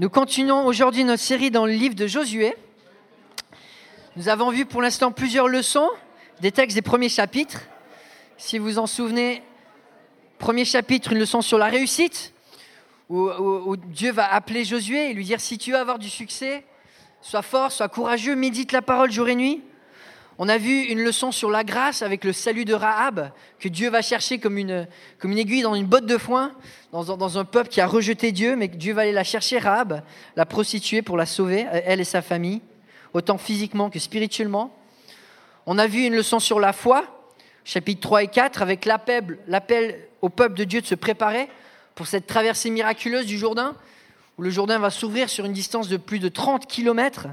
Nous continuons aujourd'hui notre série dans le livre de Josué. Nous avons vu pour l'instant plusieurs leçons des textes des premiers chapitres. Si vous en souvenez, premier chapitre, une leçon sur la réussite, où, où Dieu va appeler Josué et lui dire si tu veux avoir du succès, sois fort, sois courageux, médite la parole jour et nuit. On a vu une leçon sur la grâce avec le salut de Rahab, que Dieu va chercher comme une, aiguille dans une botte de foin, dans, un peuple qui a rejeté Dieu, mais que Dieu va aller la chercher, Rahab, la prostituer pour la sauver, elle et sa famille, autant physiquement que spirituellement. On a vu une leçon sur la foi, chapitres 3 et 4, avec l'appel, l'appel au peuple de Dieu de se préparer pour cette traversée miraculeuse du Jourdain, où le Jourdain va s'ouvrir sur une distance de plus de 30 kilomètres.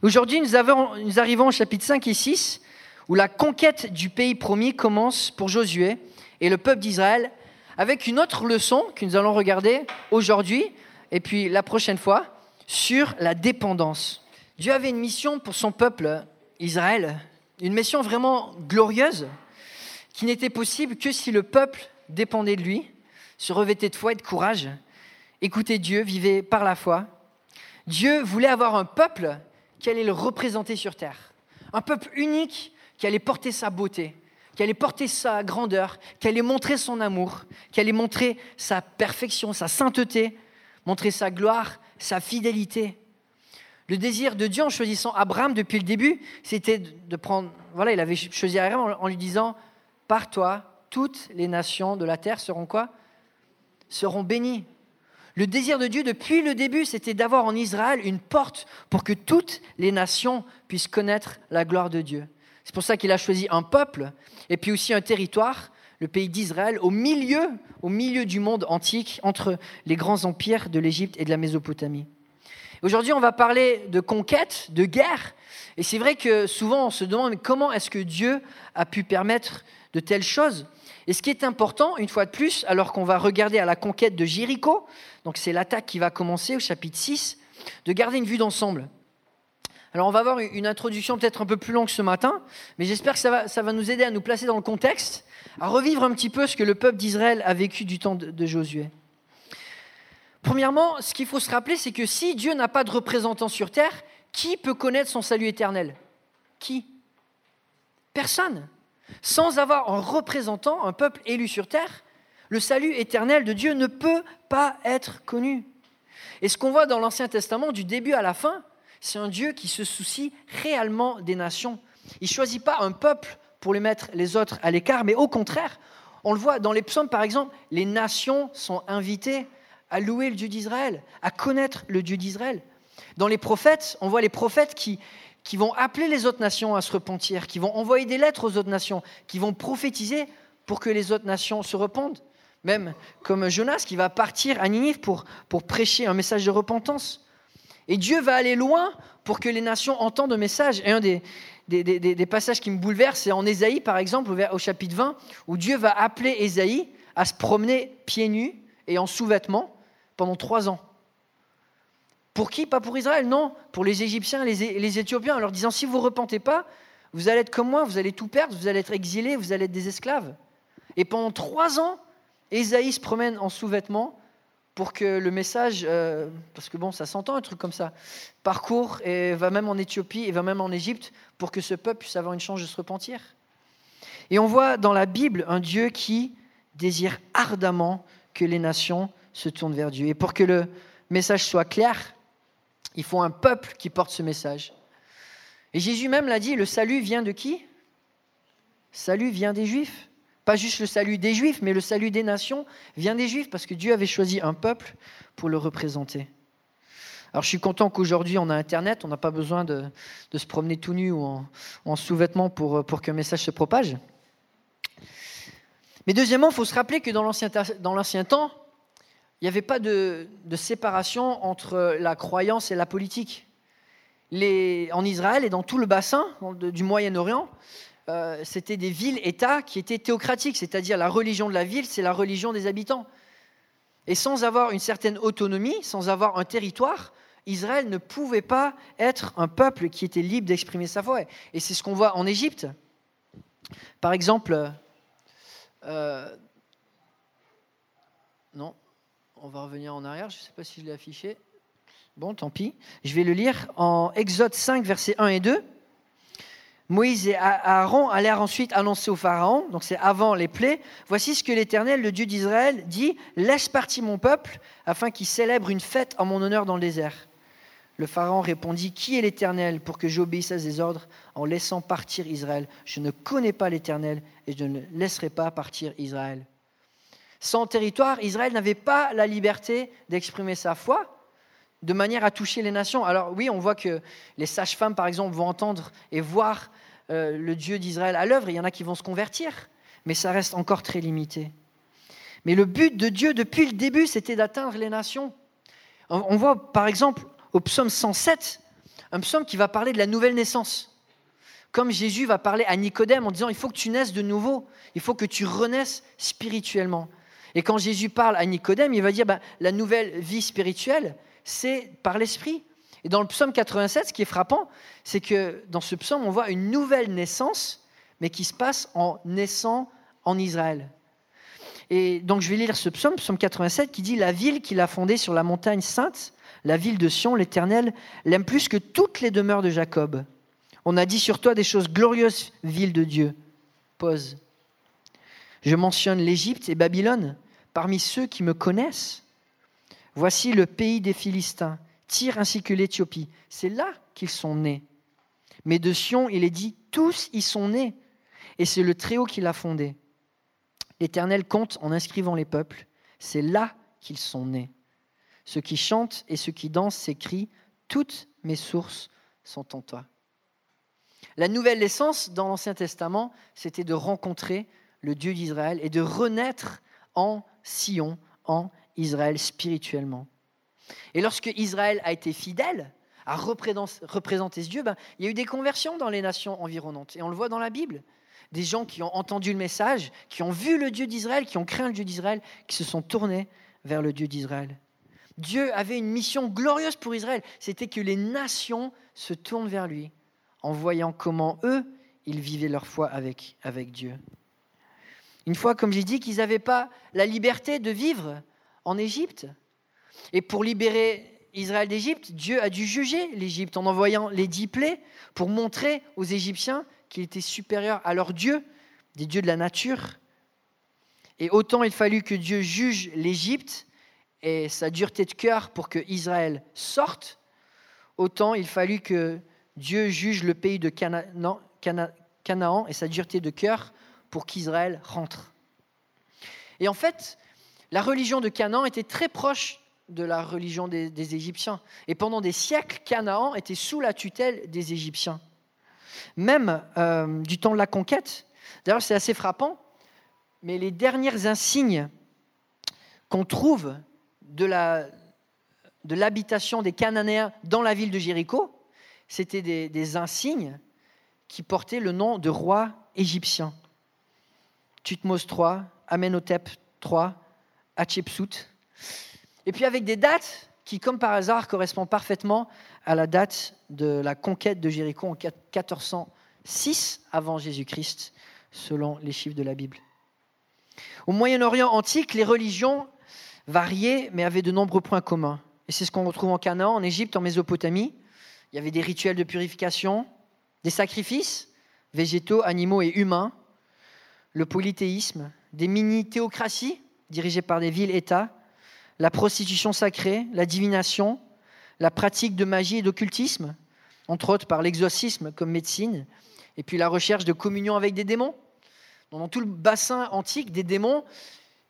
Aujourd'hui, nous, arrivons au chapitre 5 et 6, où la conquête du pays promis commence pour Josué et le peuple d'Israël, avec une autre leçon que nous allons regarder aujourd'hui et puis la prochaine fois sur la dépendance. Dieu avait une mission pour son peuple, Israël, une mission vraiment glorieuse, qui n'était possible que si le peuple dépendait de lui, se revêtait de foi et de courage, écoutait Dieu, vivait par la foi. Dieu voulait avoir un peuple qui allait le représenter sur terre. Un peuple unique qui allait porter sa beauté, qui allait porter sa grandeur, qui allait montrer son amour, qui allait montrer sa perfection, sa sainteté, montrer sa gloire, sa fidélité. Le désir de Dieu en choisissant Abraham depuis le début, c'était de prendre. Voilà, il avait choisi Abraham en lui disant Par toi, toutes les nations de la terre seront quoi? Seront bénies. Le désir de Dieu depuis le début, c'était d'avoir en Israël une porte pour que toutes les nations puissent connaître la gloire de Dieu. C'est pour ça qu'il a choisi un peuple et puis aussi un territoire, le pays d'Israël, au milieu, au milieu du monde antique, entre les grands empires de l'Égypte et de la Mésopotamie. Aujourd'hui, on va parler de conquête, de guerre. Et c'est vrai que souvent, on se demande comment est-ce que Dieu a pu permettre de telles choses. Et ce qui est important, une fois de plus, alors qu'on va regarder à la conquête de Jéricho, donc c'est l'attaque qui va commencer au chapitre 6, de garder une vue d'ensemble. Alors on va avoir une introduction peut-être un peu plus longue ce matin, mais j'espère que ça va, ça va, nous aider à nous placer dans le contexte, à revivre un petit peu ce que le peuple d'Israël a vécu du temps de, de Josué. Premièrement, ce qu'il faut se rappeler, c'est que si Dieu n'a pas de représentant sur terre, qui peut connaître son salut éternel? Qui? Personne. Sans avoir un représentant, un peuple élu sur terre, le salut éternel de Dieu ne peut pas être connu. Et ce qu'on voit dans l'Ancien Testament, du début à la fin, c'est un Dieu qui se soucie réellement des nations. Il ne choisit pas un peuple pour les mettre les autres à l'écart, mais au contraire, on le voit dans les psaumes par exemple, les nations sont invitées à louer le Dieu d'Israël, à connaître le Dieu d'Israël. Dans les prophètes, on voit les prophètes qui, qui vont appeler les autres nations à se repentir, qui vont envoyer des lettres aux autres nations, qui vont prophétiser pour que les autres nations se repentent. Même comme Jonas qui va partir à Ninive pour, prêcher un message de repentance. Et Dieu va aller loin pour que les nations entendent le message. Et un des, passages qui me bouleversent, c'est en Ésaïe, par exemple, au chapitre 20, où Dieu va appeler Ésaïe à se promener pieds nus et en sous-vêtements pendant trois ans. Pour qui? Pas pour Israël, non. Pour les Égyptiens et les, Éthiopiens, en leur disant, si vous ne repentez pas, vous allez être comme moi, vous allez tout perdre, vous allez être exilés, vous allez être des esclaves. Et pendant trois ans, Ésaïe se promène en sous-vêtements pour que le message, euh, parce que bon, ça s'entend un truc comme ça, parcourt et va même en Éthiopie et va même en Égypte pour que ce peuple puisse avoir une chance de se repentir. Et on voit dans la Bible un Dieu qui désire ardemment que les nations se tournent vers Dieu. Et pour que le message soit clair, il faut un peuple qui porte ce message. Et Jésus même l'a dit, le salut vient de qui? Salut vient des Juifs. Pas juste le salut des Juifs, mais le salut des nations vient des Juifs, parce que Dieu avait choisi un peuple pour le représenter. Alors je suis content qu'aujourd'hui on a Internet, on n'a pas besoin de, se promener tout nu ou en, en sous-vêtements pour, pour qu'un message se propage. Mais deuxièmement, il faut se rappeler que dans l'ancien temps, il n'y avait pas de, séparation entre la croyance et la politique. en Israël et dans tout le bassin du Moyen-Orient, euh, c'était des villes-États qui étaient théocratiques, c'est-à-dire la religion de la ville, c'est la religion des habitants. Et sans avoir une certaine autonomie, sans avoir un territoire, Israël ne pouvait pas être un peuple qui était libre d'exprimer sa foi. Et c'est ce qu'on voit en Égypte. Par exemple, euh, on va revenir en arrière, je ne sais pas si je l'ai affiché. Bon, tant pis. Je vais le lire en Exode 5, versets 1 et 2. Moïse et Aaron allèrent ensuite annoncer au Pharaon, donc c'est avant les plaies, Voici ce que l'Éternel, le Dieu d'Israël, dit, Laisse partir mon peuple, afin qu'il célèbre une fête en mon honneur dans le désert. Le Pharaon répondit, Qui est l'Éternel pour que j'obéisse à ses ordres en laissant partir Israël? Je ne connais pas l'Éternel et je ne laisserai pas partir Israël. Sans territoire, Israël n'avait pas la liberté d'exprimer sa foi de manière à toucher les nations. Alors oui, on voit que les sages-femmes, par exemple, vont entendre et voir euh, le Dieu d'Israël à l'œuvre. Il y en a qui vont se convertir, mais ça reste encore très limité. Mais le but de Dieu depuis le début, c'était d'atteindre les nations. On voit par exemple au psaume 107, un psaume qui va parler de la nouvelle naissance. Comme Jésus va parler à Nicodème en disant, il faut que tu naisses de nouveau, il faut que tu renaisses spirituellement. Et quand Jésus parle à Nicodème, il va dire, bah, la nouvelle vie spirituelle, c'est par l'Esprit. Et dans le psaume 87, ce qui est frappant, c'est que dans ce psaume, on voit une nouvelle naissance, mais qui se passe en naissant en Israël. Et donc je vais lire ce psaume, psaume 87, qui dit La ville qu'il a fondée sur la montagne sainte, la ville de Sion, l'Éternel, l'aime plus que toutes les demeures de Jacob. On a dit sur toi des choses glorieuses, ville de Dieu. Pause. Je mentionne l'Égypte et Babylone parmi ceux qui me connaissent. Voici le pays des Philistins, Tyr ainsi que l'Éthiopie. C'est là qu'ils sont nés. Mais de Sion, il est dit, tous y sont nés. Et c'est le Très-Haut qui l'a fondé. L'Éternel compte en inscrivant les peuples. C'est là qu'ils sont nés. Ceux qui chantent et ceux qui dansent s'écrient, toutes mes sources sont en toi. La nouvelle naissance dans l'Ancien Testament, c'était de rencontrer le Dieu d'Israël et de renaître en Sion, en Israël spirituellement. Et lorsque Israël a été fidèle à représenter ce Dieu, ben, il y a eu des conversions dans les nations environnantes. Et on le voit dans la Bible. Des gens qui ont entendu le message, qui ont vu le Dieu d'Israël, qui ont craint le Dieu d'Israël, qui se sont tournés vers le Dieu d'Israël. Dieu avait une mission glorieuse pour Israël. C'était que les nations se tournent vers lui en voyant comment eux, ils vivaient leur foi avec, avec Dieu. Une fois, comme j'ai dit, qu'ils n'avaient pas la liberté de vivre en Égypte. Et pour libérer Israël d'Égypte, Dieu a dû juger l'Égypte en envoyant les dix plaies pour montrer aux Égyptiens qu'il était supérieur à leurs dieux, des dieux de la nature. Et autant il fallut que Dieu juge l'Égypte et sa dureté de cœur pour que Israël sorte, autant il fallut que Dieu juge le pays de Canaan, Canaan et sa dureté de cœur pour qu'Israël rentre. Et en fait, la religion de Canaan était très proche de la religion des, Égyptiens. Et pendant des siècles, Canaan était sous la tutelle des Égyptiens. Même euh, du temps de la conquête. D'ailleurs, c'est assez frappant, mais les derniers insignes qu'on trouve de l'habitation des Cananéens dans la ville de Jéricho, c'était des, des, insignes qui portaient le nom de roi égyptien. Thutmose III, Amenhotep III, Hatshepsut. Et puis avec des dates qui, comme par hasard, correspondent parfaitement à la date de la conquête de Jéricho en 1406 avant Jésus-Christ, selon les chiffres de la Bible. Au Moyen-Orient antique, les religions variaient, mais avaient de nombreux points communs. Et c'est ce qu'on retrouve en Canaan, en Égypte, en Mésopotamie. Il y avait des rituels de purification, des sacrifices, végétaux, animaux et humains, le polythéisme, des mini-théocraties dirigées par des villes-États, la prostitution sacrée, la divination, la pratique de magie et d'occultisme, entre autres par l'exorcisme comme médecine, et puis la recherche de communion avec des démons. Dans tout le bassin antique des démons,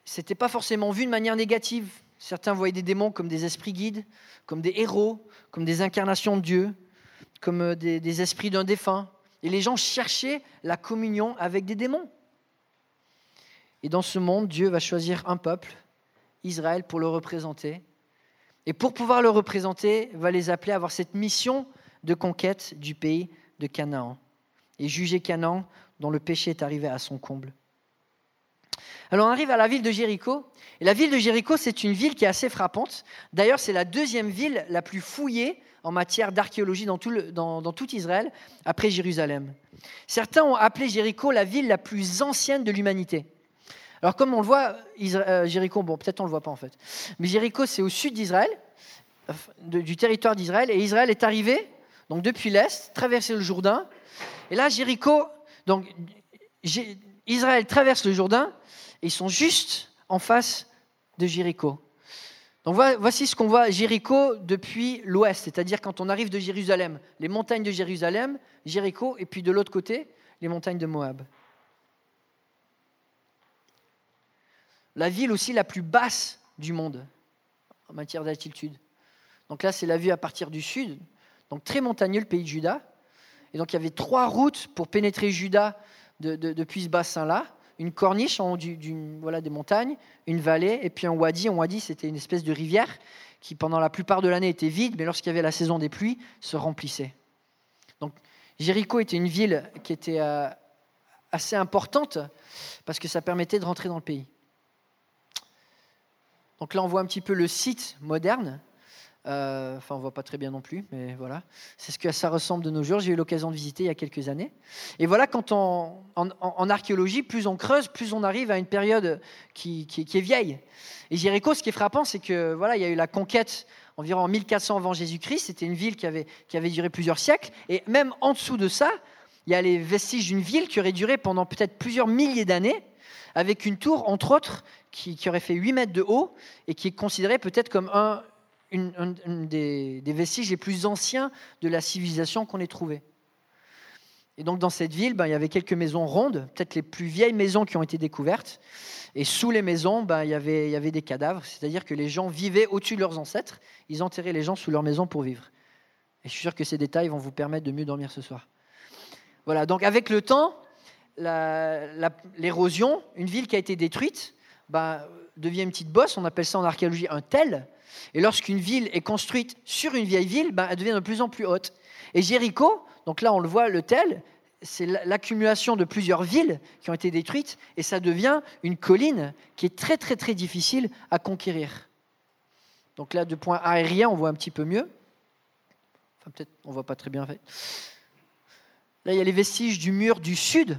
ce n'était pas forcément vu de manière négative. Certains voyaient des démons comme des esprits guides, comme des héros, comme des incarnations de Dieu, comme euh, des, des esprits d'un défunt. Et les gens cherchaient la communion avec des démons. Et dans ce monde, Dieu va choisir un peuple, Israël, pour le représenter. Et pour pouvoir le représenter, va les appeler à avoir cette mission de conquête du pays de Canaan. Et juger Canaan dont le péché est arrivé à son comble. Alors on arrive à la ville de Jéricho. Et la ville de Jéricho, c'est une ville qui est assez frappante. D'ailleurs, c'est la deuxième ville la plus fouillée en matière d'archéologie dans, dans, tout Israël, après Jérusalem. Certains ont appelé Jéricho la ville la plus ancienne de l'humanité. Alors comme on le voit, euh, Jéricho, bon peut-être on ne le voit pas en fait, mais Jéricho c'est au sud d'Israël, du territoire d'Israël, et Israël est arrivé, donc depuis l'Est, traversé le Jourdain, et là, Jéricho, donc Israël traverse le Jourdain, et ils sont juste en face de Jéricho. Donc voici ce qu'on voit à Jéricho depuis l'ouest, c'est-à-dire quand on arrive de Jérusalem, les montagnes de Jérusalem, Jéricho, et puis de l'autre côté, les montagnes de Moab. La ville aussi la plus basse du monde en matière d'altitude. Donc là, c'est la vue à partir du sud, donc très montagneux, le pays de Juda. Et donc il y avait trois routes pour pénétrer Juda depuis ce bassin-là. Une corniche en haut des montagnes, une vallée, et puis un wadi. Un wadi, c'était une espèce de rivière qui, pendant la plupart de l'année, était vide, mais lorsqu'il y avait la saison des pluies, se remplissait. Donc Jéricho était une ville qui était euh, assez importante parce que ça permettait de rentrer dans le pays. Donc là, on voit un petit peu le site moderne. Euh, enfin, on voit pas très bien non plus, mais voilà. C'est ce que ça ressemble de nos jours. J'ai eu l'occasion de visiter il y a quelques années. Et voilà, quand en, archéologie, plus on creuse, plus on arrive à une période qui, est vieille. Et Jéricho, ce qui est frappant, c'est que voilà, il y a eu la conquête environ en 1400 avant Jésus-Christ. C'était une ville qui avait, qui avait duré plusieurs siècles. Et même en dessous de ça, il y a les vestiges d'une ville qui aurait duré pendant peut-être plusieurs milliers d'années avec une tour, entre autres, qui, aurait fait 8 mètres de haut et qui est considérée peut-être comme un, des, vestiges les plus anciens de la civilisation qu'on ait trouvé. Et donc dans cette ville, ben, il y avait quelques maisons rondes, peut-être les plus vieilles maisons qui ont été découvertes. Et sous les maisons, ben, il, y avait, il y avait des cadavres, c'est-à-dire que les gens vivaient au-dessus de leurs ancêtres. Ils enterraient les gens sous leurs maisons pour vivre. Et je suis sûr que ces détails vont vous permettre de mieux dormir ce soir. Voilà, donc avec le temps, l'érosion, une ville qui a été détruite, bah, devient une petite bosse, on appelle ça en archéologie un tel. Et lorsqu'une ville est construite sur une vieille ville, bah, elle devient de plus en plus haute. Et Jéricho, donc là on le voit, le tel, c'est l'accumulation de plusieurs villes qui ont été détruites, et ça devient une colline qui est très très très difficile à conquérir. Donc là, de point aérien, on voit un petit peu mieux. Enfin, peut-être, on voit pas très bien. Là, il y a les vestiges du mur du sud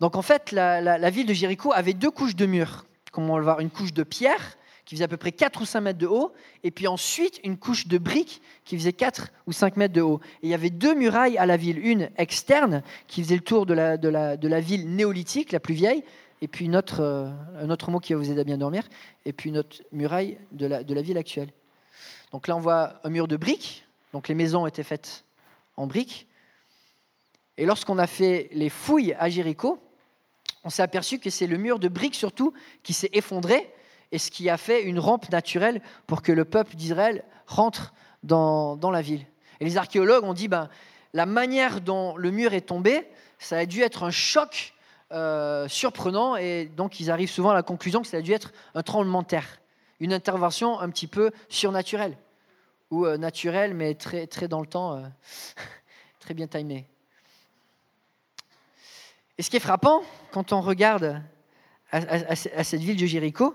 donc en fait, la, ville de Jéricho avait deux couches de murs, comme on va le voir, une couche de pierre qui faisait à peu près 4 ou 5 mètres de haut, et puis ensuite une couche de briques qui faisait 4 ou 5 mètres de haut. Et il y avait deux murailles à la ville, une externe qui faisait le tour de la, ville néolithique, la plus vieille, et puis euh, un autre mot qui va vous aider à bien dormir, et puis une autre muraille de la, de la ville actuelle. Donc là, on voit un mur de briques, donc les maisons étaient faites en briques. Et lorsqu'on a fait les fouilles à Jéricho, on s'est aperçu que c'est le mur de briques surtout qui s'est effondré et ce qui a fait une rampe naturelle pour que le peuple d'Israël rentre dans, la ville. Et les archéologues ont dit, ben, la manière dont le mur est tombé, ça a dû être un choc euh, surprenant, et donc ils arrivent souvent à la conclusion que ça a dû être un tremblement de terre, une intervention un petit peu surnaturelle, ou euh, naturelle, mais très, très dans le temps, euh, très bien timée. Et ce qui est frappant quand on regarde à, cette ville de Jéricho,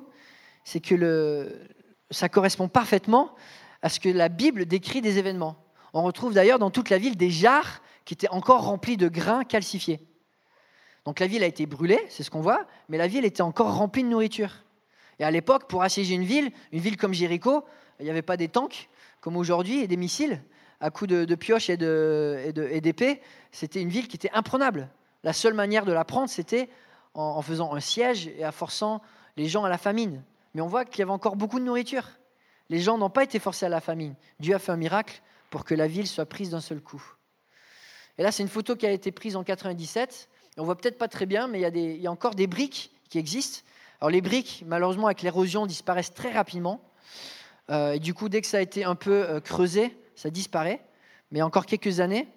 c'est que ça correspond parfaitement à ce que la Bible décrit des événements. On retrouve d'ailleurs dans toute la ville des jarres qui étaient encore remplis de grains calcifiés. Donc la ville a été brûlée, c'est ce qu'on voit, mais la ville était encore remplie de nourriture. Et à l'époque, pour assiéger une ville, une ville comme Jéricho, il n'y avait pas des tanks comme aujourd'hui et des missiles à coups de, pioches et d'épées. C'était une ville qui était imprenable. La seule manière de la prendre, c'était en, faisant un siège et en forçant les gens à la famine. Mais on voit qu'il y avait encore beaucoup de nourriture. Les gens n'ont pas été forcés à la famine. Dieu a fait un miracle pour que la ville soit prise d'un seul coup. Et là, c'est une photo qui a été prise en 97. On voit peut-être pas très bien, mais il y, a encore des briques qui existent. Alors les briques, malheureusement, avec l'érosion, disparaissent très rapidement. Euh, et du coup, dès que ça a été un peu euh, creusé, ça disparaît. Mais encore quelques années,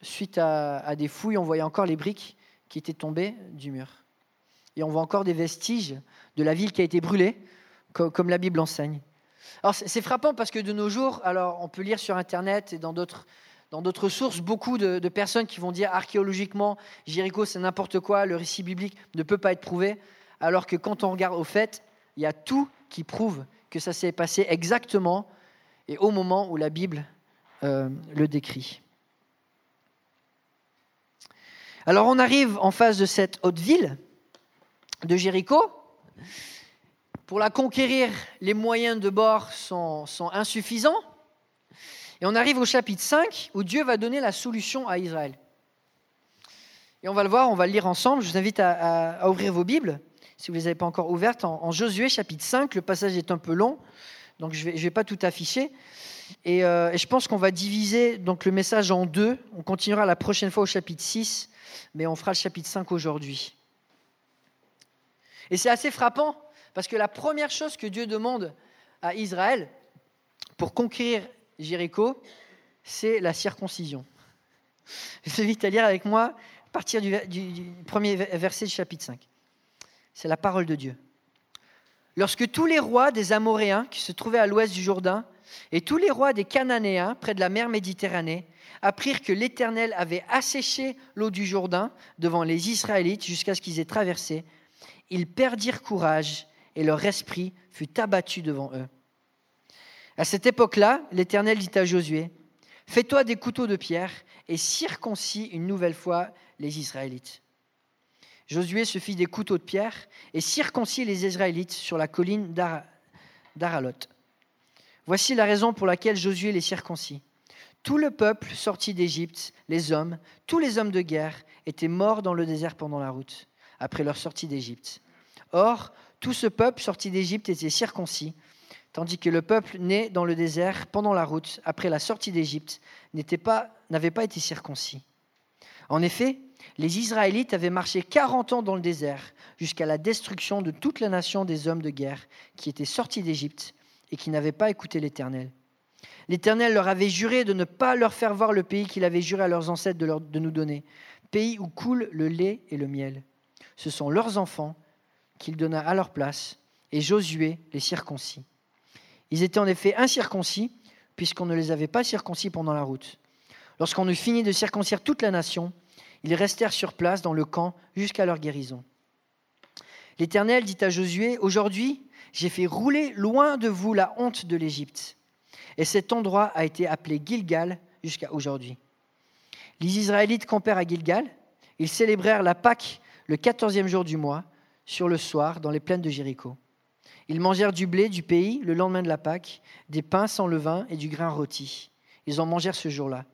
suite à, des fouilles, on voyait encore les briques qui étaient tombées du mur. Et on voit encore des vestiges de la ville qui a été brûlée, comme, la Bible enseigne. Alors c'est frappant parce que de nos jours, alors on peut lire sur Internet et dans d'autres sources, beaucoup de, de, personnes qui vont dire archéologiquement, Jéricho c'est n'importe quoi, le récit biblique ne peut pas être prouvé, alors que quand on regarde au fait, il y a tout qui prouve que ça s'est passé exactement et au moment où la Bible euh, le décrit. Alors on arrive en face de cette haute ville de Jéricho. Pour la conquérir, les moyens de bord sont, insuffisants. Et on arrive au chapitre 5 où Dieu va donner la solution à Israël. Et on va le voir, on va le lire ensemble. Je vous invite à, ouvrir vos Bibles, si vous ne les avez pas encore ouvertes, en, Josué chapitre 5. Le passage est un peu long, donc je ne vais, pas tout afficher. Euh, et, je pense qu'on va diviser donc, le message en deux. On continuera la prochaine fois au chapitre 6, mais on fera le chapitre 5 aujourd'hui. Et c'est assez frappant, parce que la première chose que Dieu demande à Israël pour conquérir Jéricho, c'est la circoncision. Je vous invite à lire avec moi à partir du, premier verset du chapitre 5. C'est la parole de Dieu. Lorsque tous les rois des Amoréens qui se trouvaient à l'ouest du Jourdain et tous les rois des Cananéens près de la mer Méditerranée apprirent que l'Éternel avait asséché l'eau du Jourdain devant les Israélites jusqu'à ce qu'ils aient traversé, ils perdirent courage et leur esprit fut abattu devant eux. À cette époque-là, l'Éternel dit à Josué, Fais-toi des couteaux de pierre et circoncis une nouvelle fois les Israélites. Josué se fit des couteaux de pierre et circoncis les Israélites sur la colline d'Aralot. Voici la raison pour laquelle Josué les circoncis. Tout le peuple sorti d'Égypte, les hommes, tous les hommes de guerre, étaient morts dans le désert pendant la route, après leur sortie d'Égypte. Or, tout ce peuple sorti d'Égypte était circoncis, tandis que le peuple né dans le désert pendant la route, après la sortie d'Égypte, n'avait pas, pas été circoncis. En effet, les Israélites avaient marché 40 ans dans le désert, jusqu'à la destruction de toute la nation des hommes de guerre qui étaient sortis d'Égypte et qui n'avaient pas écouté l'Éternel. L'Éternel leur avait juré de ne pas leur faire voir le pays qu'il avait juré à leurs ancêtres de, de nous donner, pays où coule le lait et le miel. Ce sont leurs enfants qu'il donna à leur place, et Josué les circoncis. Ils étaient en effet incirconcis, puisqu'on ne les avait pas circoncis pendant la route. Lorsqu'on eut fini de circoncire toute la nation, ils restèrent sur place dans le camp jusqu'à leur guérison. L'Éternel dit à Josué, Aujourd'hui, j'ai fait rouler loin de vous la honte de l'Égypte. Et cet endroit a été appelé Gilgal jusqu'à aujourd'hui. Les Israélites campèrent à Gilgal. Ils célébrèrent la Pâque le quatorzième jour du mois, sur le soir, dans les plaines de Jéricho. Ils mangèrent du blé du pays le lendemain de la Pâque, des pains sans levain et du grain rôti. Ils en mangèrent ce jour-là.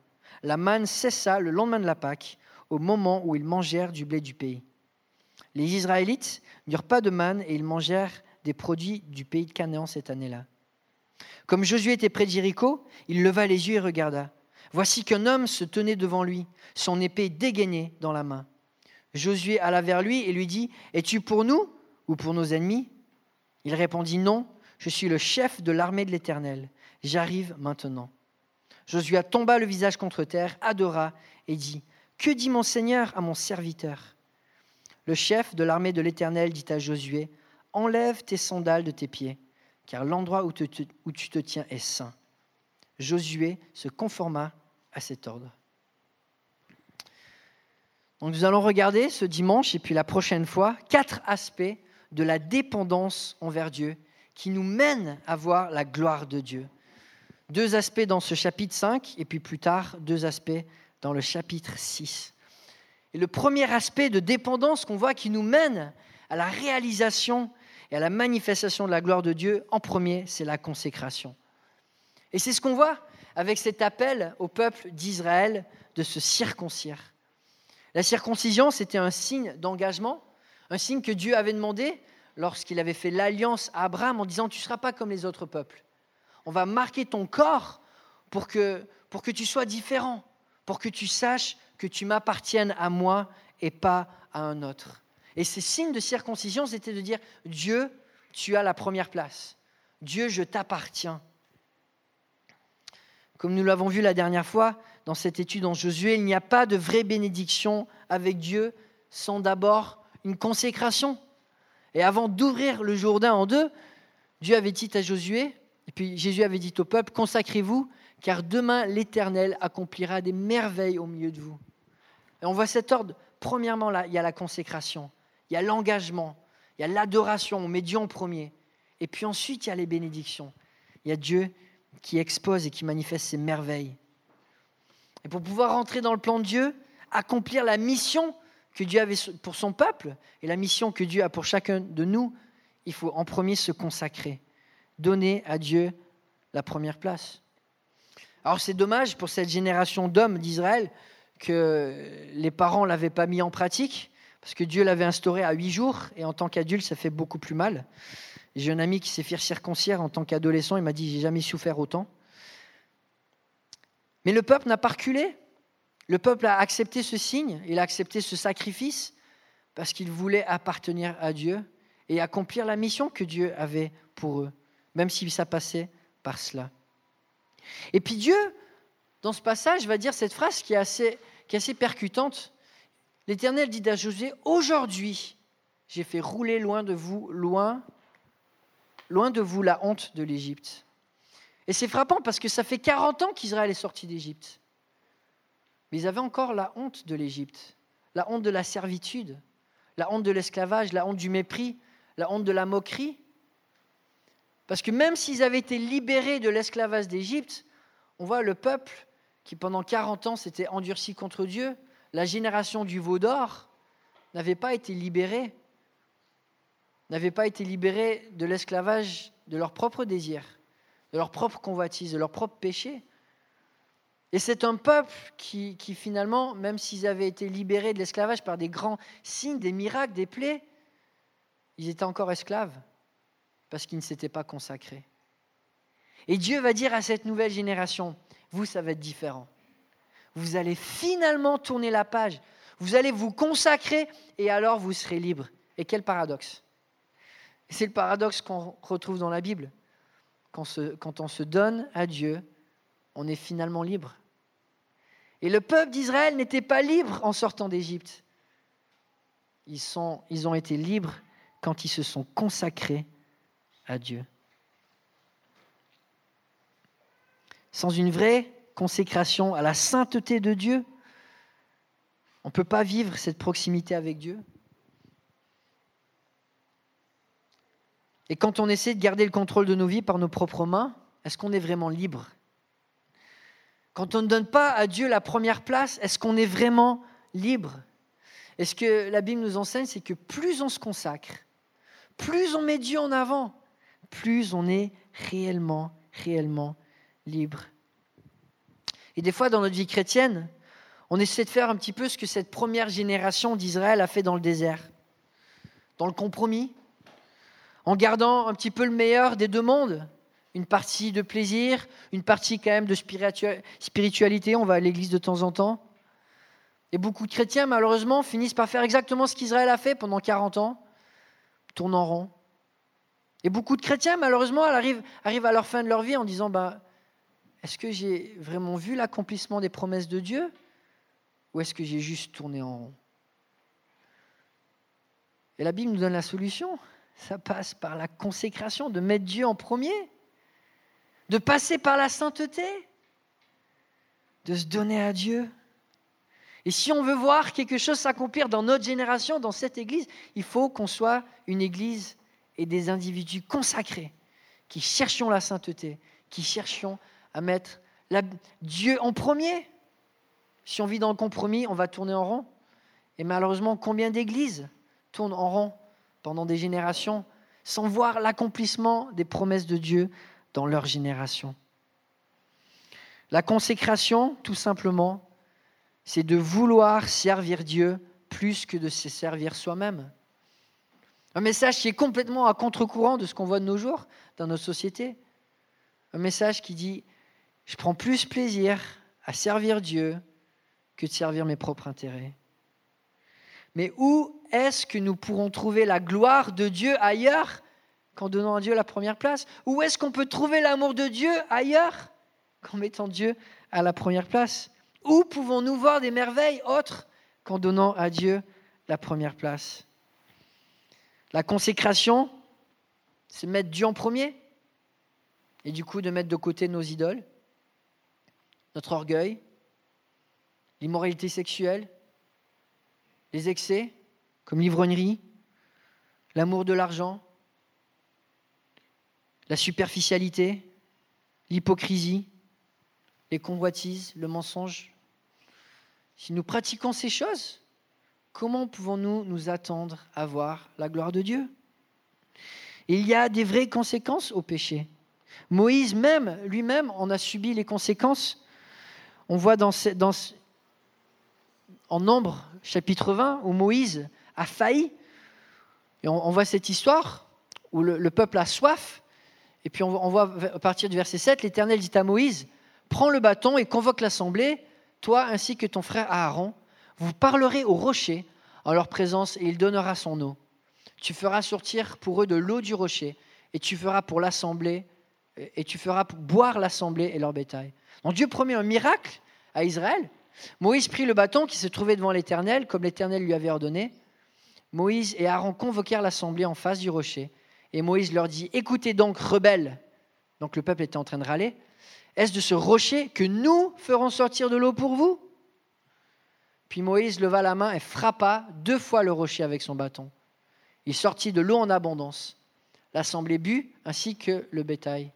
La manne cessa le lendemain de la Pâque, au moment où ils mangèrent du blé du pays. Les Israélites n'eurent pas de manne et ils mangèrent des produits du pays de Canaan cette année-là. Comme Josué était près de Jéricho, il leva les yeux et regarda. Voici qu'un homme se tenait devant lui, son épée dégainée dans la main. Josué alla vers lui et lui dit, Es-tu pour nous ou pour nos ennemis? Il répondit, Non, je suis le chef de l'armée de l'Éternel. J'arrive maintenant. Josué tomba le visage contre terre, adora et dit, Que dit mon Seigneur à mon serviteur Le chef de l'armée de l'Éternel dit à Josué, Enlève tes sandales de tes pieds, car l'endroit où, tu te tiens est saint. Josué se conforma à cet ordre. Donc nous allons regarder ce dimanche et puis la prochaine fois quatre aspects de la dépendance envers Dieu qui nous mènent à voir la gloire de Dieu. Deux aspects dans ce chapitre 5 et puis plus tard deux aspects dans le chapitre 6. Et le premier aspect de dépendance qu'on voit qui nous mène à la réalisation et à la manifestation de la gloire de Dieu, en premier, c'est la consécration. Et c'est ce qu'on voit avec cet appel au peuple d'Israël de se circoncire. La circoncision, c'était un signe d'engagement, un signe que Dieu avait demandé lorsqu'il avait fait l'alliance à Abraham en disant, tu ne seras pas comme les autres peuples. On va marquer ton corps pour que, pour que tu sois différent, pour que tu saches que tu m'appartiennes à moi et pas à un autre. Et ces signes de circoncision, c'était de dire, Dieu, tu as la première place. Dieu, je t'appartiens. Comme nous l'avons vu la dernière fois, dans cette étude en Josué, il n'y a pas de vraie bénédiction avec Dieu sans d'abord une consécration. Et avant d'ouvrir le Jourdain en deux, Dieu avait dit à Josué, et puis Jésus avait dit au peuple, consacrez-vous, car demain l'Éternel accomplira des merveilles au milieu de vous. Et on voit cet ordre. Premièrement, là, il y a la consécration, il y a l'engagement, il y a l'adoration, on met Dieu en premier. Et puis ensuite, il y a les bénédictions. Il y a Dieu qui expose et qui manifeste ses merveilles. Et pour pouvoir rentrer dans le plan de Dieu, accomplir la mission que Dieu avait pour son peuple et la mission que Dieu a pour chacun de nous, il faut en premier se consacrer, donner à Dieu la première place. Alors c'est dommage pour cette génération d'hommes d'Israël que les parents ne l'avaient pas mis en pratique, parce que Dieu l'avait instauré à huit jours, et en tant qu'adulte, ça fait beaucoup plus mal. J'ai un ami qui s'est fait circoncire en tant qu'adolescent, il m'a dit, j'ai jamais souffert autant. Mais le peuple n'a pas reculé. Le peuple a accepté ce signe, il a accepté ce sacrifice, parce qu'il voulait appartenir à Dieu et accomplir la mission que Dieu avait pour eux, même si ça passait par cela. Et puis Dieu, dans ce passage, va dire cette phrase qui est assez, qui est assez percutante. L'Éternel dit à Josué, aujourd'hui, j'ai fait rouler loin de vous, loin, loin de vous la honte de l'Égypte. Et c'est frappant parce que ça fait 40 ans qu'Israël est sorti d'Égypte. Mais ils avaient encore la honte de l'Égypte, la honte de la servitude, la honte de l'esclavage, la honte du mépris, la honte de la moquerie. Parce que même s'ils avaient été libérés de l'esclavage d'Égypte, on voit le peuple qui pendant 40 ans s'était endurci contre Dieu, la génération du veau d'or n'avait pas été libérée, n'avait pas été libérée de l'esclavage de leurs propres désirs, de leurs propres convoitises, de leurs propres péchés. Et c'est un peuple qui, qui finalement, même s'ils avaient été libérés de l'esclavage par des grands signes, des miracles, des plaies, ils étaient encore esclaves parce qu'ils ne s'étaient pas consacrés. Et Dieu va dire à cette nouvelle génération, vous, ça va être différent. Vous allez finalement tourner la page, vous allez vous consacrer et alors vous serez libre. Et quel paradoxe C'est le paradoxe qu'on retrouve dans la Bible. Quand, on se donne à Dieu, on est finalement libre. Et le peuple d'Israël n'était pas libre en sortant d'Égypte. Ils ont été libres quand ils se sont consacrés à Dieu. Sans une vraie consécration à la sainteté de Dieu, on ne peut pas vivre cette proximité avec Dieu. Et quand on essaie de garder le contrôle de nos vies par nos propres mains, est-ce qu'on est vraiment libre? Quand on ne donne pas à Dieu la première place, est-ce qu'on est vraiment libre? Et ce que la Bible nous enseigne, c'est que plus on se consacre, plus on met Dieu en avant, plus on est réellement, réellement libre. Et des fois, dans notre vie chrétienne, on essaie de faire un petit peu ce que cette première génération d'Israël a fait dans le désert, dans le compromis, en gardant un petit peu le meilleur des deux mondes, une partie de plaisir, une partie quand même de spiritualité, on va à l'église de temps en temps. Et beaucoup de chrétiens, malheureusement, finissent par faire exactement ce qu'Israël a fait pendant 40 ans, tournent en rond. Et beaucoup de chrétiens, malheureusement, arrivent, arrivent à leur fin de leur vie en disant bah, Est-ce que j'ai vraiment vu l'accomplissement des promesses de Dieu Ou est-ce que j'ai juste tourné en rond? Et la Bible nous donne la solution. Ça passe par la consécration, de mettre Dieu en premier, de passer par la sainteté, de se donner à Dieu. Et si on veut voir quelque chose s'accomplir dans notre génération, dans cette Église, il faut qu'on soit une Église et des individus consacrés qui cherchions la sainteté, qui cherchions à mettre Dieu en premier. Si on vit dans le compromis, on va tourner en rond. Et malheureusement, combien d'églises tournent en rond pendant des générations sans voir l'accomplissement des promesses de Dieu dans leur génération? La consécration, tout simplement, c'est de vouloir servir Dieu plus que de se servir soi-même. Un message qui est complètement à contre-courant de ce qu'on voit de nos jours dans notre société. Un message qui dit, je prends plus plaisir à servir Dieu que de servir mes propres intérêts. Mais où est-ce que nous pourrons trouver la gloire de Dieu ailleurs qu'en donnant à Dieu la première place? Où est-ce qu'on peut trouver l'amour de Dieu ailleurs qu'en mettant Dieu à la première place? Où pouvons-nous voir des merveilles autres qu'en donnant à Dieu la première place? La consécration, c'est mettre Dieu en premier, et du coup de mettre de côté nos idoles, notre orgueil, l'immoralité sexuelle, les excès, comme l'ivrognerie, l'amour de l'argent, la superficialité, l'hypocrisie, les convoitises, le mensonge, si nous pratiquons ces choses, comment pouvons-nous nous attendre à voir la gloire de Dieu? Il y a des vraies conséquences au péché. Moïse même, lui-même, en a subi les conséquences. On voit dans, en Nombre, chapitre 20, où Moïse a failli. On, voit cette histoire où le, peuple a soif. Et puis on, on voit à partir du verset 7, l'Éternel dit à Moïse, prends le bâton et convoque l'assemblée, toi ainsi que ton frère Aaron. Vous parlerez au rocher en leur présence et il donnera son eau. Tu feras sortir pour eux de l'eau du rocher et tu feras pour l'assemblée et tu feras boire l'assemblée et leur bétail. Donc Dieu promet un miracle à Israël. Moïse prit le bâton qui se trouvait devant l'Éternel, comme l'Éternel lui avait ordonné. Moïse et Aaron convoquèrent l'assemblée en face du rocher. Et Moïse leur dit, écoutez donc, rebelles. Donc le peuple était en train de râler. Est-ce de ce rocher que nous ferons sortir de l'eau pour vous? Puis Moïse leva la main et frappa deux fois le rocher avec son bâton. Il sortit de l'eau en abondance. L'assemblée but, ainsi que le bétail.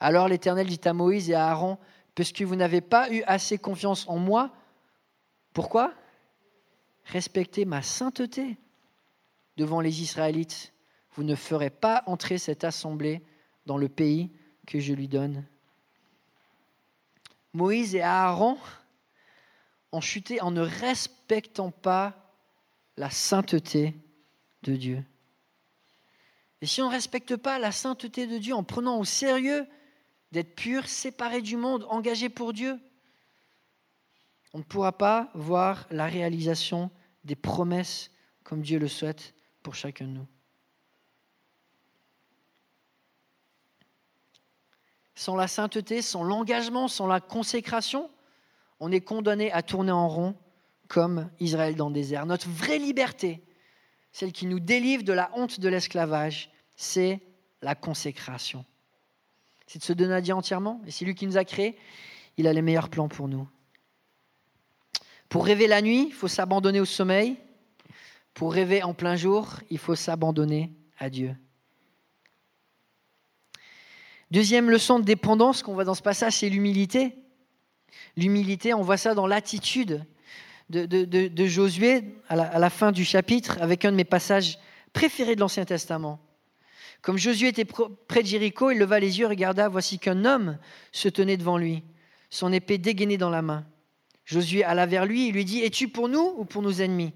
Alors l'Éternel dit à Moïse et à Aaron, puisque vous n'avez pas eu assez confiance en moi, pourquoi? Respectez ma sainteté devant les Israélites. Vous ne ferez pas entrer cette assemblée dans le pays que je lui donne. Moïse et Aaron ont chuté en ne respectant pas la sainteté de Dieu. Et si on ne respecte pas la sainteté de Dieu en prenant au sérieux d'être pur, séparé du monde, engagé pour Dieu, on ne pourra pas voir la réalisation des promesses comme Dieu le souhaite pour chacun de nous. Sans la sainteté, sans l'engagement, sans la consécration, on est condamné à tourner en rond comme Israël dans le désert. Notre vraie liberté, celle qui nous délivre de la honte de l'esclavage, c'est la consécration c'est de se donner à Dieu entièrement. Et c'est lui qui nous a créés. Il a les meilleurs plans pour nous. Pour rêver la nuit, il faut s'abandonner au sommeil. Pour rêver en plein jour, il faut s'abandonner à Dieu. Deuxième leçon de dépendance qu'on voit dans ce passage, c'est l'humilité. L'humilité, on voit ça dans l'attitude de, Josué à la fin du chapitre, avec un de mes passages préférés de l'Ancien Testament. Comme Josué était près de Jéricho, il leva les yeux et regarda, voici qu'un homme se tenait devant lui, son épée dégainée dans la main. Josué alla vers lui et lui dit, Es-tu pour nous ou pour nos ennemis?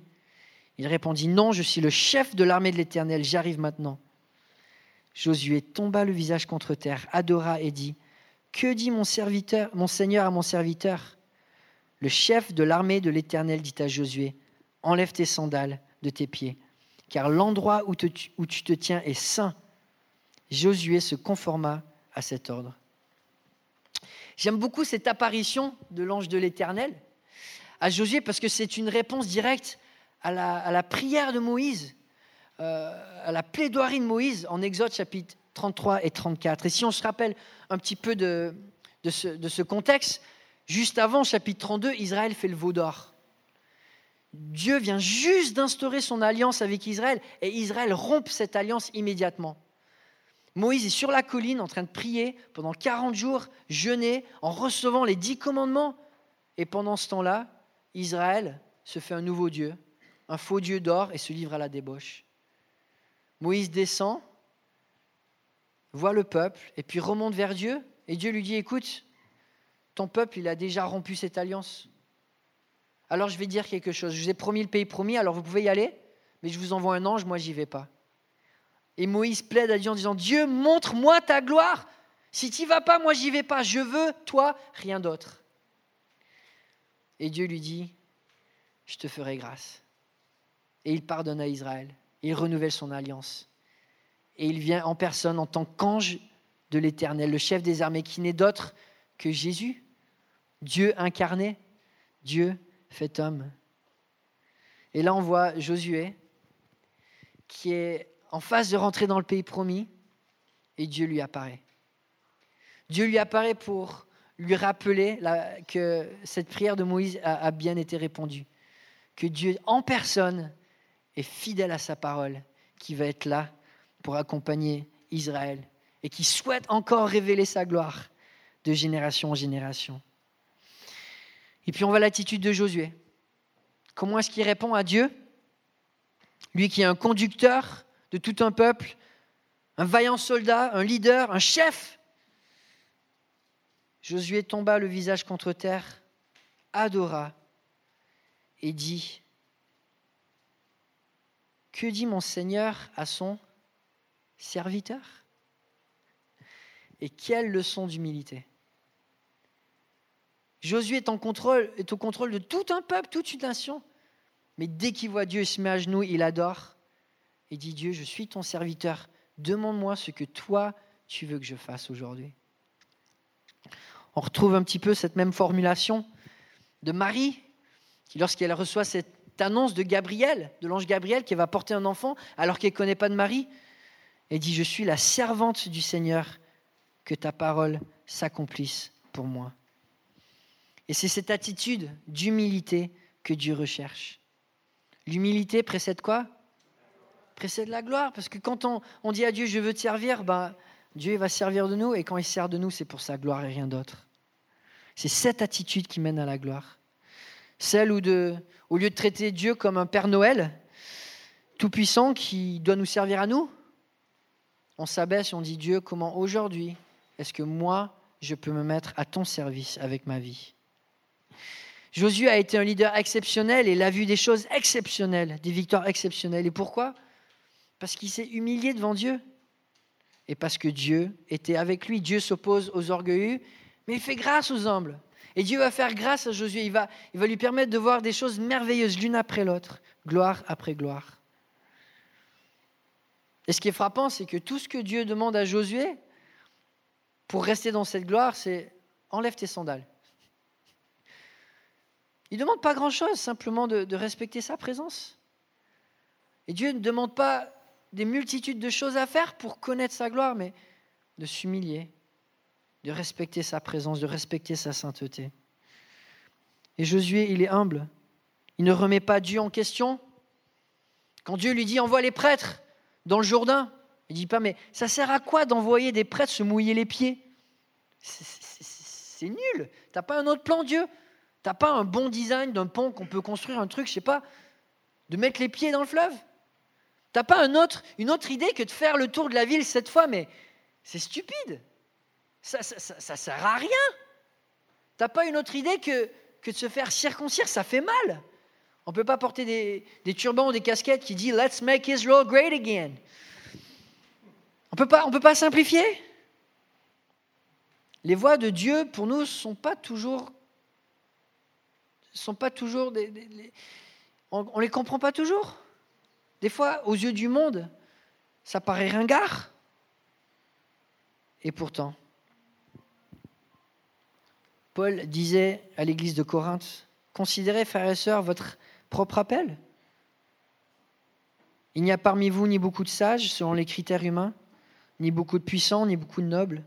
Il répondit, Non, je suis le chef de l'armée de l'Éternel, j'arrive maintenant. Josué tomba le visage contre terre, adora et dit, Que dit mon serviteur, mon Seigneur à mon serviteur? Le chef de l'armée de l'Éternel dit à Josué, Enlève tes sandales de tes pieds, car l'endroit où, où tu te tiens est saint Josué se conforma à cet ordre. J'aime beaucoup cette apparition de l'ange de l'Éternel à Josué parce que c'est une réponse directe à la, prière de Moïse, euh, à la plaidoirie de Moïse en Exode chapitre 33 et 34. Et si on se rappelle un petit peu de, ce, de ce contexte, juste avant chapitre 32, Israël fait le veau d'or. Dieu vient juste d'instaurer son alliance avec Israël et Israël rompt cette alliance immédiatement. Moïse est sur la colline en train de prier pendant 40 jours, jeûner, en recevant les dix commandements. Et pendant ce temps-là, Israël se fait un nouveau Dieu, un faux Dieu d'or, et se livre à la débauche. Moïse descend, voit le peuple, et puis remonte vers Dieu, et Dieu lui dit, écoute, ton peuple, il a déjà rompu cette alliance. Alors je vais dire quelque chose. Je vous ai promis le pays promis, alors vous pouvez y aller, mais je vous envoie un ange, moi j'y vais pas. Et Moïse plaide à Dieu en disant, Dieu, montre-moi ta gloire. Si tu vas pas, moi j'y vais pas. Je veux, toi, rien d'autre. Et Dieu lui dit, je te ferai grâce. Et il pardonne à Israël. Il renouvelle son alliance. Et il vient en personne en tant qu'ange de l'Éternel, le chef des armées, qui n'est d'autre que Jésus, Dieu incarné, Dieu fait homme. Et là, on voit Josué, qui est en phase de rentrer dans le pays promis, et Dieu lui apparaît. Dieu lui apparaît pour lui rappeler que cette prière de Moïse a, bien été répondue, que Dieu en personne est fidèle à sa parole, qui va être là pour accompagner Israël et qui souhaite encore révéler sa gloire de génération en génération. Et puis on voit l'attitude de Josué. Comment est-ce qu'il répond à Dieu? Lui qui est un conducteur de tout un peuple, un vaillant soldat, un leader, un chef, Josué tomba le visage contre terre, adora et dit, Que dit mon Seigneur à son serviteur? Et quelle leçon d'humilité. Josué est, au contrôle de tout un peuple, toute une nation. Mais dès qu'il voit Dieu, se met à genoux, il adore et dit Dieu, je suis ton serviteur, demande-moi ce que toi tu veux que je fasse aujourd'hui. On retrouve un petit peu cette même formulation de Marie, qui lorsqu'elle reçoit cette annonce de Gabriel, de l'ange Gabriel, qui va porter un enfant alors qu'elle ne connaît pas de Marie, elle dit, je suis la servante du Seigneur, que ta parole s'accomplisse pour moi. Et c'est cette attitude d'humilité que Dieu recherche. L'humilité précède quoi? Précède la gloire. Parce que quand on, dit à Dieu, je veux te servir, ben, Dieu va servir de nous. Et quand il sert de nous, c'est pour sa gloire et rien d'autre. C'est cette attitude qui mène à la gloire. Celle où, de, au lieu de traiter Dieu comme un Père Noël, tout-puissant, qui doit nous servir à nous, on s'abaisse on dit Dieu, comment aujourd'hui est-ce que moi, je peux me mettre à ton service avec ma vie? Josué a été un leader exceptionnel et il a vu des choses exceptionnelles, des victoires exceptionnelles. Et pourquoi? Parce qu'il s'est humilié devant Dieu. Et parce que Dieu était avec lui. Dieu s'oppose aux orgueilleux, mais il fait grâce aux humbles. Et Dieu va faire grâce à Josué. Il va, il va lui permettre de voir des choses merveilleuses l'une après l'autre, gloire après gloire. Et ce qui est frappant, c'est que tout ce que Dieu demande à Josué pour rester dans cette gloire, c'est enlève tes sandales. Il ne demande pas grand-chose, simplement de, respecter sa présence. Et Dieu ne demande pas des multitudes de choses à faire pour connaître sa gloire, mais de s'humilier, de respecter sa présence, de respecter sa sainteté. Et Josué, il est humble. Il ne remet pas Dieu en question. Quand Dieu lui dit envoie les prêtres dans le Jourdain, il ne dit pas mais ça sert à quoi d'envoyer des prêtres se mouiller les pieds? C'est nul. Tu n'as pas un autre plan, Dieu? T'as pas un bon design d'un pont qu'on peut construire un truc, je sais pas, de mettre les pieds dans le fleuve? T'as pas une autre idée que de faire le tour de la ville cette fois, mais c'est stupide. Ça, ça, sert à rien. T'as pas une autre idée que, de se faire circoncire, ça fait mal. On ne peut pas porter des, turbans ou des casquettes qui disent Let's make Israel great again. On peut pas, on peut pas simplifier. Les voies de Dieu, pour nous, ne sont pas toujours sont pas toujours on ne les comprend pas toujours. Des fois, aux yeux du monde, ça paraît ringard. Et pourtant, Paul disait à l'église de Corinthe, considérez, frères et sœurs, votre propre appel. Il n'y a parmi vous ni beaucoup de sages selon les critères humains, ni beaucoup de puissants, ni beaucoup de nobles,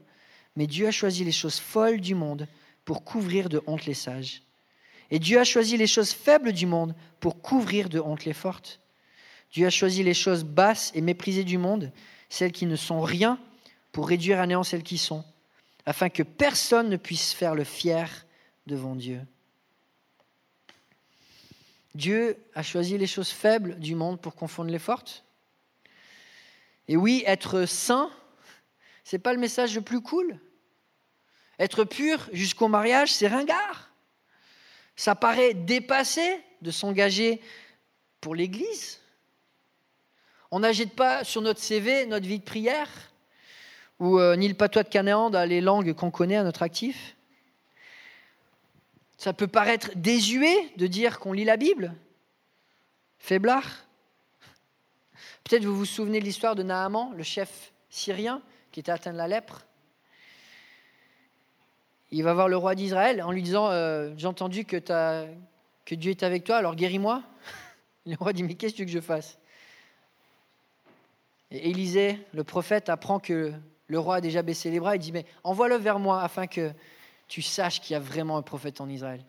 mais Dieu a choisi les choses folles du monde pour couvrir de honte les sages. Et Dieu a choisi les choses faibles du monde pour couvrir de honte les fortes. Dieu a choisi les choses basses et méprisées du monde, celles qui ne sont rien, pour réduire à néant celles qui sont, afin que personne ne puisse faire le fier devant Dieu. Dieu a choisi les choses faibles du monde pour confondre les fortes. Et oui, être saint, c'est pas le message le plus cool. Être pur jusqu'au mariage, c'est ringard. Ça paraît dépassé de s'engager pour l'Église. On n'agite pas sur notre CV notre vie de prière ou euh, ni le patois de Canaan dans les langues qu'on connaît à notre actif. Ça peut paraître désuet de dire qu'on lit la Bible. Faiblard. Peut-être vous vous souvenez de l'histoire de Naaman, le chef syrien qui était atteint de la lèpre il va voir le roi d'Israël en lui disant euh, J'ai entendu que, que Dieu est avec toi, alors guéris-moi. Le roi dit Mais qu'est-ce que tu veux que je fasse? Et Élisée, le prophète, apprend que le roi a déjà baissé les bras. Il dit Mais envoie-le vers moi afin que tu saches qu'il y a vraiment un prophète en Israël.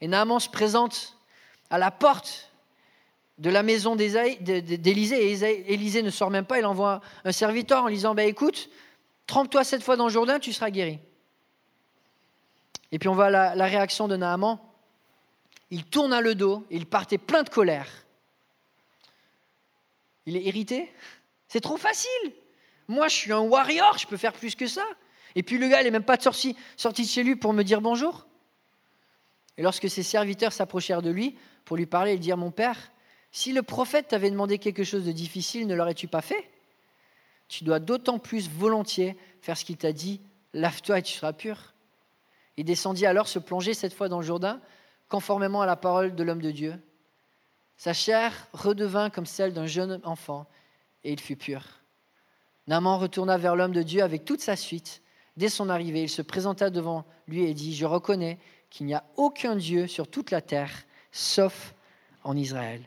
Et Naaman se présente à la porte de la maison d'Élisée. Et Élisée ne sort même pas. Il envoie un serviteur en lui disant ben, Écoute, trempe-toi cette fois dans le Jourdain, tu seras guéri. Et puis on voit la, réaction de Naaman. Il tourne à le dos et il partait plein de colère. Il est irrité? C'est trop facile. Moi, je suis un warrior, je peux faire plus que ça. Et puis le gars, il n'est même pas sorti, de chez lui pour me dire bonjour. Et lorsque ses serviteurs s'approchèrent de lui pour lui parler et dire Mon père, si le prophète t'avait demandé quelque chose de difficile, ne l'aurais-tu pas fait? Tu dois d'autant plus volontiers faire ce qu'il t'a dit Lave-toi et tu seras pur. Il descendit alors se plonger cette fois dans le Jourdain, conformément à la parole de l'homme de Dieu. Sa chair redevint comme celle d'un jeune enfant, et il fut pur. Naaman retourna vers l'homme de Dieu avec toute sa suite. Dès son arrivée, il se présenta devant lui et dit, Je reconnais qu'il n'y a aucun Dieu sur toute la terre, sauf en Israël.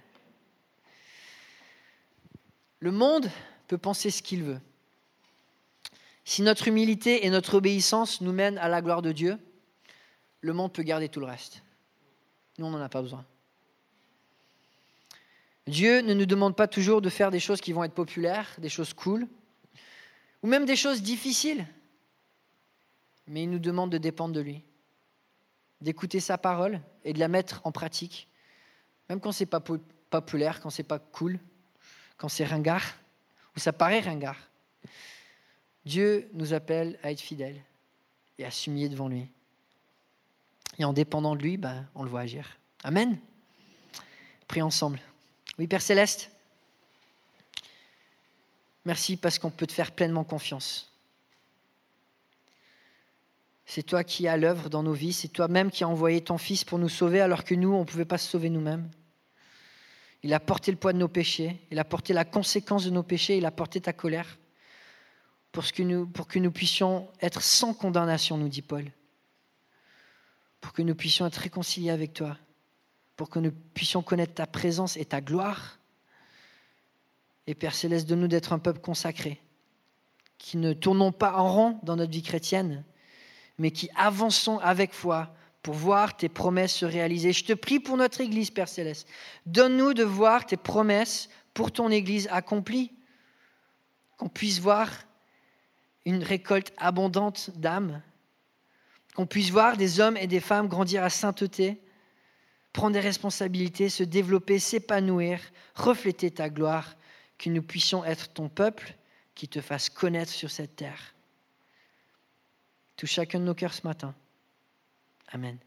Le monde peut penser ce qu'il veut. Si notre humilité et notre obéissance nous mènent à la gloire de Dieu, le monde peut garder tout le reste. Nous, on n'en a pas besoin. Dieu ne nous demande pas toujours de faire des choses qui vont être populaires, des choses cool, ou même des choses difficiles, mais il nous demande de dépendre de lui, d'écouter sa parole et de la mettre en pratique, même quand c'est pas populaire, quand c'est pas cool, quand c'est ringard, ou ça paraît ringard. Dieu nous appelle à être fidèles et à s'humilier devant lui. Et en dépendant de lui, ben, on le voit agir. Amen. Prions ensemble. Oui, Père céleste, merci parce qu'on peut te faire pleinement confiance. C'est toi qui as l'œuvre dans nos vies, c'est toi-même qui as envoyé ton Fils pour nous sauver alors que nous, on ne pouvait pas se sauver nous-mêmes. Il a porté le poids de nos péchés, il a porté la conséquence de nos péchés, il a porté ta colère pour, pour que nous puissions être sans condamnation, nous dit Paul. Pour que nous puissions être réconciliés avec toi. Pour que nous puissions connaître ta présence et ta gloire. Et Père Céleste, de nous d'être un peuple consacré, qui ne tournons pas en rond dans notre vie chrétienne, mais qui avançons avec foi pour voir tes promesses se réaliser. Je te prie pour notre Église, Père Céleste. Donne-nous de voir tes promesses pour ton Église accomplies, qu'on puisse voir une récolte abondante d'âmes, qu'on puisse voir des hommes et des femmes grandir à sainteté, prendre des responsabilités, se développer, s'épanouir, refléter ta gloire, que nous puissions être ton peuple qui te fasse connaître sur cette terre. Touche chacun de nos cœurs ce matin. Amen.